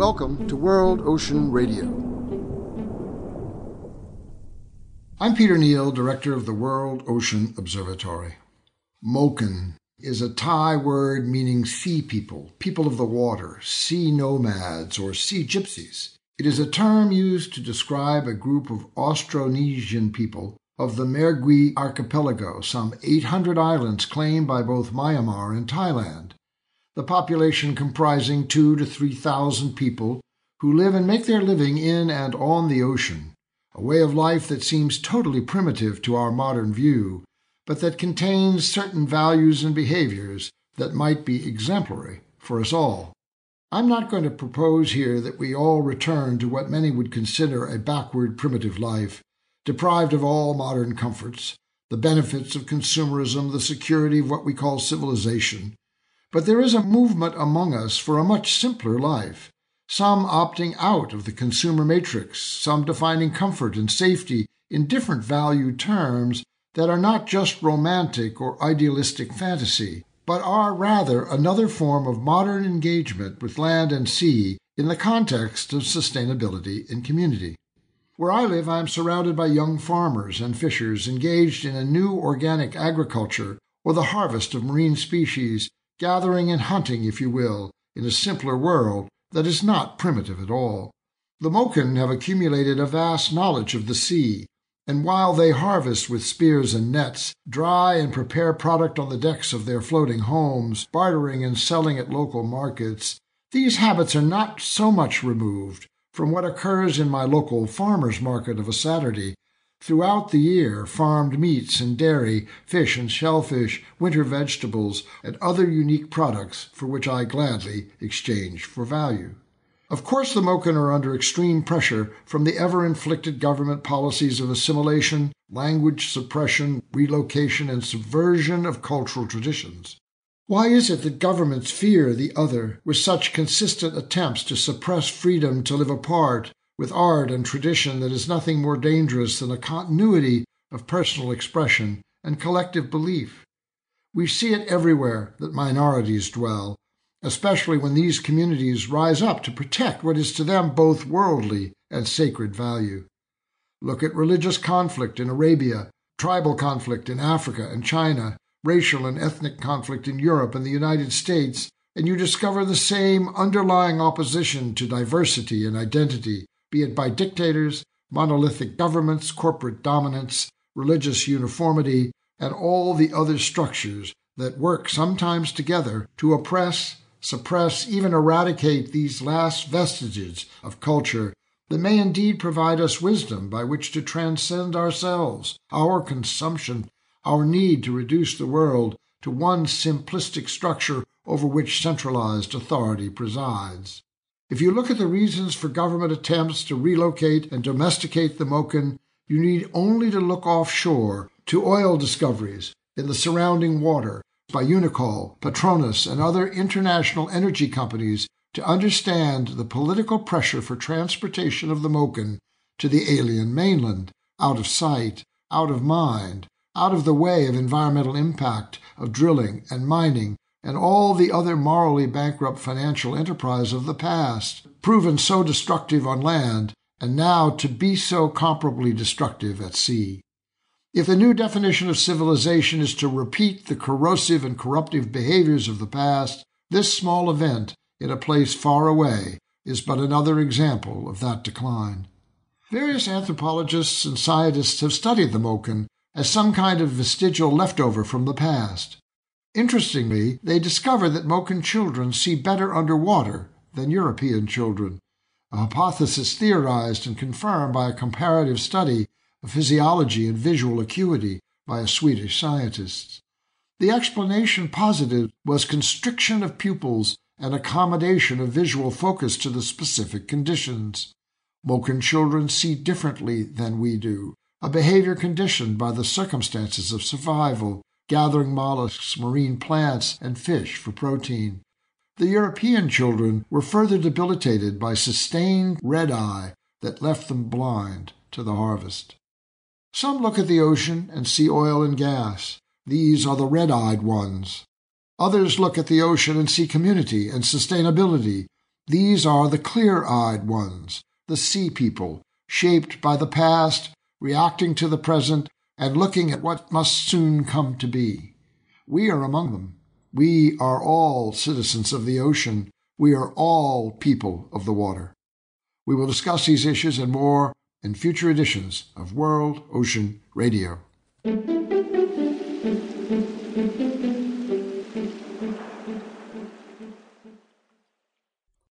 Welcome to World Ocean Radio. I'm Peter Neill, Director of the World Ocean Observatory. Moken is a Thai word meaning sea people, people of the water, sea nomads, or sea gypsies. It is a term used to describe a group of Austronesian people of the Mergui archipelago, some 800 islands claimed by both Myanmar and Thailand. The population comprising two to 3,000 people who live and make their living in and on the ocean, a way of life that seems totally primitive to our modern view, but that contains certain values and behaviors that might be exemplary for us all. I'm not going to propose here that we all return to what many would consider a backward primitive life, deprived of all modern comforts, the benefits of consumerism, the security of what we call civilization. But there is a movement among us for a much simpler life, some opting out of the consumer matrix, some defining comfort and safety in different value terms that are not just romantic or idealistic fantasy, but are rather another form of modern engagement with land and sea in the context of sustainability and community. Where I live, I am surrounded by young farmers and fishers engaged in a new organic agriculture or the harvest of marine species, gathering and hunting, if you will, in a simpler world that is not primitive at all. The Moken have accumulated a vast knowledge of the sea, and while they harvest with spears and nets, dry and prepare product on the decks of their floating homes, bartering and selling at local markets, these habits are not so much removed from what occurs in my local farmers market of a Saturday. Throughout the year, farmed meats and dairy, fish and shellfish, winter vegetables, and other unique products for which I gladly exchange for value. Of course, the Moken are under extreme pressure from the ever inflicted government policies of assimilation, language suppression, relocation, and subversion of cultural traditions. Why is it that governments fear the other with such consistent attempts to suppress freedom to live apart with art and tradition that is nothing more dangerous than a continuity of personal expression and collective belief? We see it everywhere that minorities dwell, especially when these communities rise up to protect what is to them both worldly and sacred value. Look at religious conflict in Arabia, tribal conflict in Africa and China, racial and ethnic conflict in Europe and the United States, and you discover the same underlying opposition to diversity and identity, be it by dictators, monolithic governments, corporate dominance, religious uniformity, and all the other structures that work sometimes together to oppress, suppress, even eradicate these last vestiges of culture that may indeed provide us wisdom by which to transcend ourselves, our consumption, our need to reduce the world to one simplistic structure over which centralized authority presides. If you look at the reasons for government attempts to relocate and domesticate the Moken, you need only to look offshore to oil discoveries in the surrounding water by Unocal, Petronas, and other international energy companies to understand the political pressure for transportation of the Moken to the alien mainland, out of sight, out of mind, out of the way of environmental impact of drilling and mining and all the other morally bankrupt financial enterprise of the past, proven so destructive on land and now to be so comparably destructive at sea. If the new definition of civilization is to repeat the corrosive and corruptive behaviors of the past, this small event in a place far away is but another example of that decline. Various anthropologists and scientists have studied the Moken as some kind of vestigial leftover from the past. Interestingly, they discover that Moken children see better underwater than European children, a hypothesis theorized and confirmed by a comparative study of physiology and visual acuity by a Swedish scientist. The explanation posited was constriction of pupils and accommodation of visual focus to the specific conditions. Moken children see differently than we do, a behavior conditioned by the circumstances of survival, gathering mollusks, marine plants, and fish for protein. The European children were further debilitated by sustained red eye that left them blind to the harvest. Some look at the ocean and see oil and gas. These are the red eyed ones. Others look at the ocean and see community and sustainability. These are the clear eyed ones, the sea people, shaped by the past, reacting to the present, and looking at what must soon come to be. We are among them. We are all citizens of the ocean. We are all people of the water. We will discuss these issues and more in future editions of World Ocean Radio.